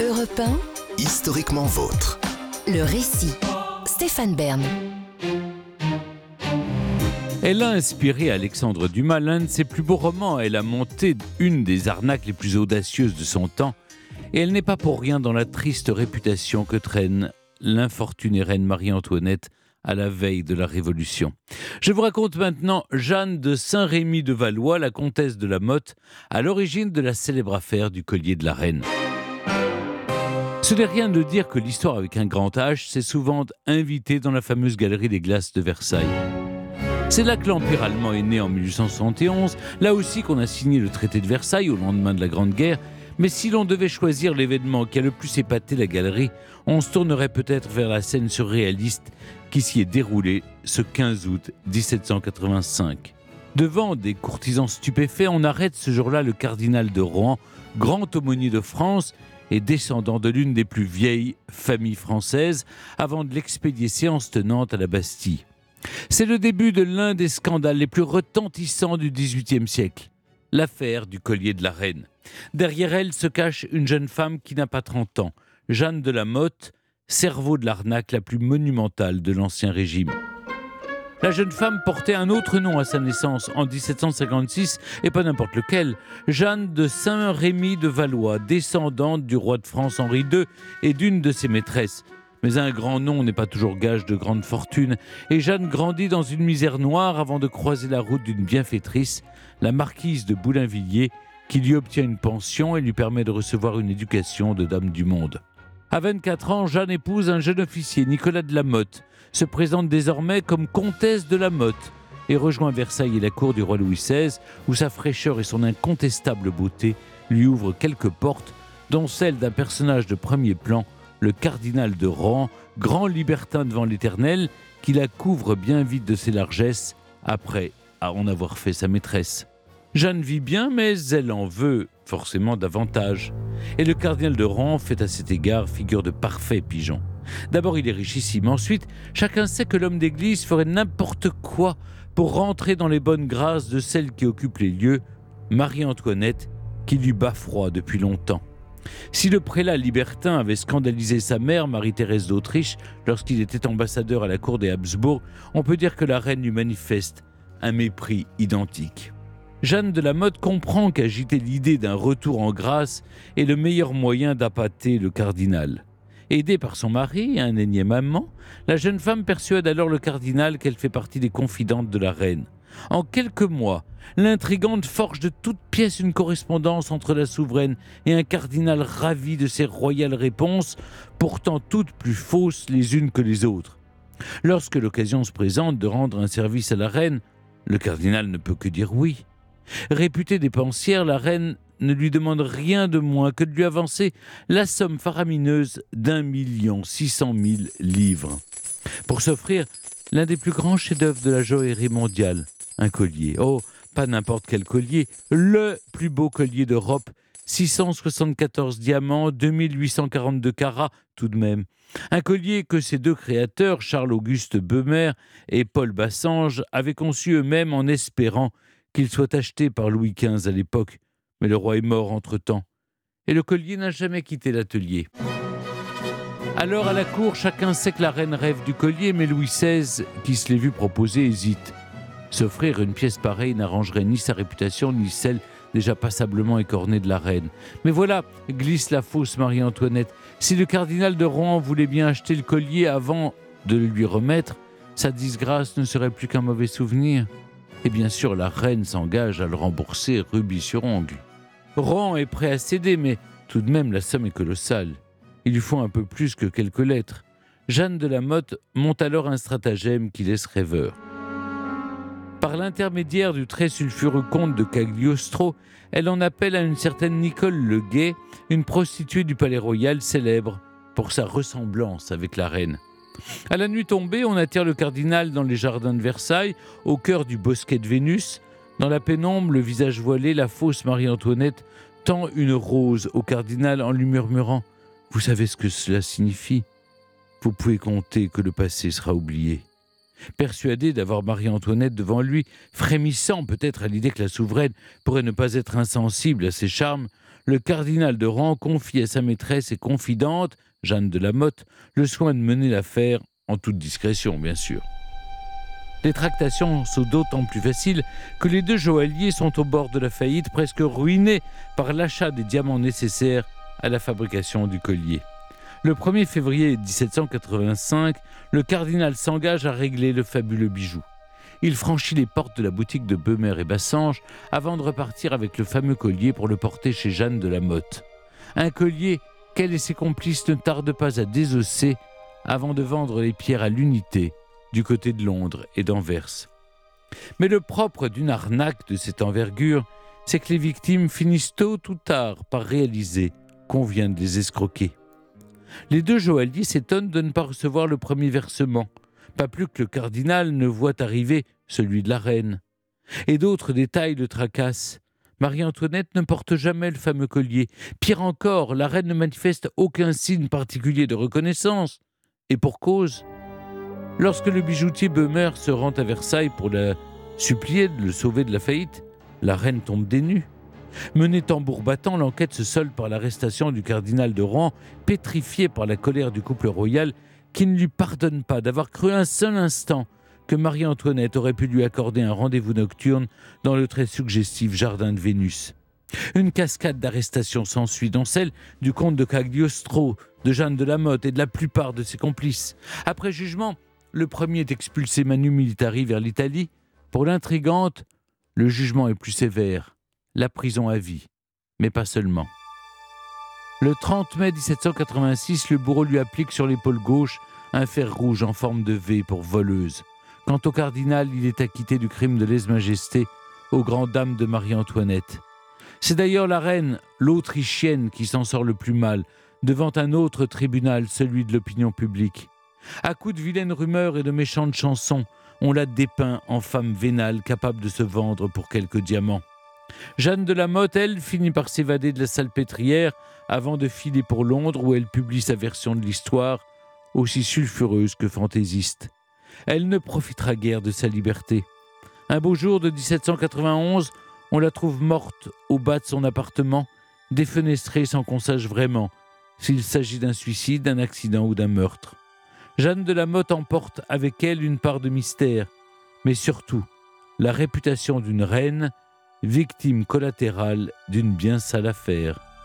Europe 1, Historiquement vôtre. le récit. Stéphane Bern. Elle a inspiré Alexandre Dumas l'un de ses plus beaux romans. Elle a monté une des arnaques les plus audacieuses de son temps. Et elle n'est pas pour rien dans la triste réputation que traîne l'infortunée reine Marie-Antoinette à la veille de la Révolution. Je vous raconte maintenant Jeanne de Saint-Rémy de Valois, la comtesse de la Motte, à l'origine de la célèbre affaire du collier de la reine. Ce n'est rien de dire que l'histoire avec un grand H s'est souvent invitée dans la fameuse galerie des glaces de Versailles. C'est là que l'Empire allemand est né en 1871, là aussi qu'on a signé le traité de Versailles au lendemain de la Grande Guerre, mais si l'on devait choisir l'événement qui a le plus épaté la galerie, on se tournerait peut-être vers la scène surréaliste qui s'y est déroulée ce 15 août 1785. Devant des courtisans stupéfaits, on arrête ce jour-là le cardinal de Rohan, grand aumônier de France et descendant de l'une des plus vieilles familles françaises, avant de l'expédier séance tenante à la Bastille. C'est le début de l'un des scandales les plus retentissants du XVIIIe siècle, l'affaire du collier de la reine. Derrière elle se cache une jeune femme qui n'a pas 30 ans, Jeanne de la Motte, cerveau de l'arnaque la plus monumentale de l'Ancien Régime. La jeune femme portait un autre nom à sa naissance en 1756, et pas n'importe lequel, Jeanne de Saint-Rémy de Valois, descendante du roi de France Henri II et d'une de ses maîtresses. Mais un grand nom n'est pas toujours gage de grande fortune, et Jeanne grandit dans une misère noire avant de croiser la route d'une bienfaitrice, la marquise de Boulainvilliers, qui lui obtient une pension et lui permet de recevoir une éducation de dame du monde. À 24 ans, Jeanne épouse un jeune officier, Nicolas de la Motte, se présente désormais comme comtesse de la Motte et rejoint Versailles et la cour du roi Louis XVI, où sa fraîcheur et son incontestable beauté lui ouvrent quelques portes, dont celle d'un personnage de premier plan, le cardinal de Rohan, grand libertin devant l'Éternel, qui la couvre bien vite de ses largesses, après à en avoir fait sa maîtresse. Jeanne vit bien, mais elle en veut forcément davantage. Et le cardinal de Rohan fait à cet égard figure de parfait pigeon. D'abord, il est richissime. Ensuite, chacun sait que l'homme d'église ferait n'importe quoi pour rentrer dans les bonnes grâces de celle qui occupe les lieux, Marie-Antoinette, qui lui bat froid depuis longtemps. Si le prélat libertin avait scandalisé sa mère, Marie-Thérèse d'Autriche, lorsqu'il était ambassadeur à la cour des Habsbourg, on peut dire que la reine lui manifeste un mépris identique. Jeanne de la Motte comprend qu'agiter l'idée d'un retour en grâce est le meilleur moyen d'appâter le cardinal. Aidée par son mari un énième amant, la jeune femme persuade alors le cardinal qu'elle fait partie des confidentes de la reine. En quelques mois, l'intrigante forge de toutes pièces une correspondance entre la souveraine et un cardinal ravi de ses royales réponses, pourtant toutes plus fausses les unes que les autres. Lorsque l'occasion se présente de rendre un service à la reine, le cardinal ne peut que dire oui. Réputée dépensière, la reine ne lui demande rien de moins que de lui avancer la somme faramineuse d'un million six cent mille livres pour s'offrir l'un des plus grands chefs-d'œuvre de la joaillerie mondiale, un collier. Oh, pas n'importe quel collier, le plus beau collier d'Europe, 674 diamants, 2842 carats tout de même. Un collier que ces deux créateurs, Charles-Auguste Beumer et Paul Bassange, avaient conçu eux-mêmes en espérant qu'il soit acheté par Louis XV à l'époque, mais le roi est mort entre-temps, et le collier n'a jamais quitté l'atelier. Alors à la cour, chacun sait que la reine rêve du collier, mais Louis XVI, qui se l'est vu proposer, hésite. S'offrir une pièce pareille n'arrangerait ni sa réputation, ni celle déjà passablement écornée de la reine. Mais voilà, glisse la fausse Marie-Antoinette, si le cardinal de Rohan voulait bien acheter le collier avant de le lui remettre, sa disgrâce ne serait plus qu'un mauvais souvenir. Et bien sûr, la reine s'engage à le rembourser rubis sur ongle. Rohan est prêt à céder, mais tout de même la somme est colossale. Il lui faut un peu plus que quelques lettres. Jeanne de la Motte monte alors un stratagème qui laisse rêveur. Par l'intermédiaire du très sulfureux comte de Cagliostro, elle en appelle à une certaine Nicole Le Guet, une prostituée du palais royal célèbre pour sa ressemblance avec la reine. À la nuit tombée, on attire le cardinal dans les jardins de Versailles, au cœur du bosquet de Vénus. Dans la pénombre, le visage voilé, la fausse Marie-Antoinette tend une rose au cardinal en lui murmurant Vous savez ce que cela signifie? Vous pouvez compter que le passé sera oublié. Persuadé d'avoir Marie-Antoinette devant lui, frémissant peut-être à l'idée que la souveraine pourrait ne pas être insensible à ses charmes, le cardinal de Rang confie à sa maîtresse et confidente, Jeanne de la Motte, le soin de mener l'affaire en toute discrétion, bien sûr. Les tractations sont d'autant plus faciles que les deux joailliers sont au bord de la faillite, presque ruinés par l'achat des diamants nécessaires à la fabrication du collier. Le 1er février 1785, le cardinal s'engage à régler le fabuleux bijou. Il franchit les portes de la boutique de Beumer et Bassange avant de repartir avec le fameux collier pour le porter chez Jeanne de la Motte. Un collier qu'elle et ses complices ne tardent pas à désosser avant de vendre les pierres à l'unité du côté de Londres et d'Anvers. Mais le propre d'une arnaque de cette envergure, c'est que les victimes finissent tôt ou tard par réaliser qu'on vient de les escroquer. Les deux joailliers s'étonnent de ne pas recevoir le premier versement, pas plus que le cardinal ne voit arriver celui de la reine. Et d'autres détails le tracassent. Marie-Antoinette ne porte jamais le fameux collier. Pire encore, la reine ne manifeste aucun signe particulier de reconnaissance. Et pour cause. Lorsque le bijoutier Beumer se rend à Versailles pour la supplier de le sauver de la faillite, la reine tombe des nues. Menée tambour battant, l'enquête se solde par l'arrestation du cardinal de Rouen, pétrifié par la colère du couple royal, qui ne lui pardonne pas d'avoir cru un seul instant que Marie-Antoinette aurait pu lui accorder un rendez-vous nocturne dans le très suggestif jardin de Vénus. Une cascade d'arrestations s'ensuit, dont celle du comte de Cagliostro, de Jeanne de la Motte et de la plupart de ses complices. Après jugement, le premier est expulsé manu militari vers l'Italie. Pour l'intrigante, le jugement est plus sévère la prison à vie, mais pas seulement. Le 30 mai 1786, le bourreau lui applique sur l'épaule gauche un fer rouge en forme de V pour voleuse. Quant au cardinal, il est acquitté du crime de lèse-majesté aux grandes dames de Marie-Antoinette. C'est d'ailleurs la reine, l'Autrichienne, qui s'en sort le plus mal, devant un autre tribunal, celui de l'opinion publique. À coups de vilaines rumeurs et de méchantes chansons, on la dépeint en femme vénale capable de se vendre pour quelques diamants. Jeanne de la Motte, elle, finit par s'évader de la salpêtrière avant de filer pour Londres où elle publie sa version de l'histoire, aussi sulfureuse que fantaisiste. Elle ne profitera guère de sa liberté. Un beau jour de 1791, on la trouve morte au bas de son appartement, défenestrée sans qu'on sache vraiment s'il s'agit d'un suicide, d'un accident ou d'un meurtre. Jeanne de la Motte emporte avec elle une part de mystère, mais surtout la réputation d'une reine victime collatérale d'une bien sale affaire.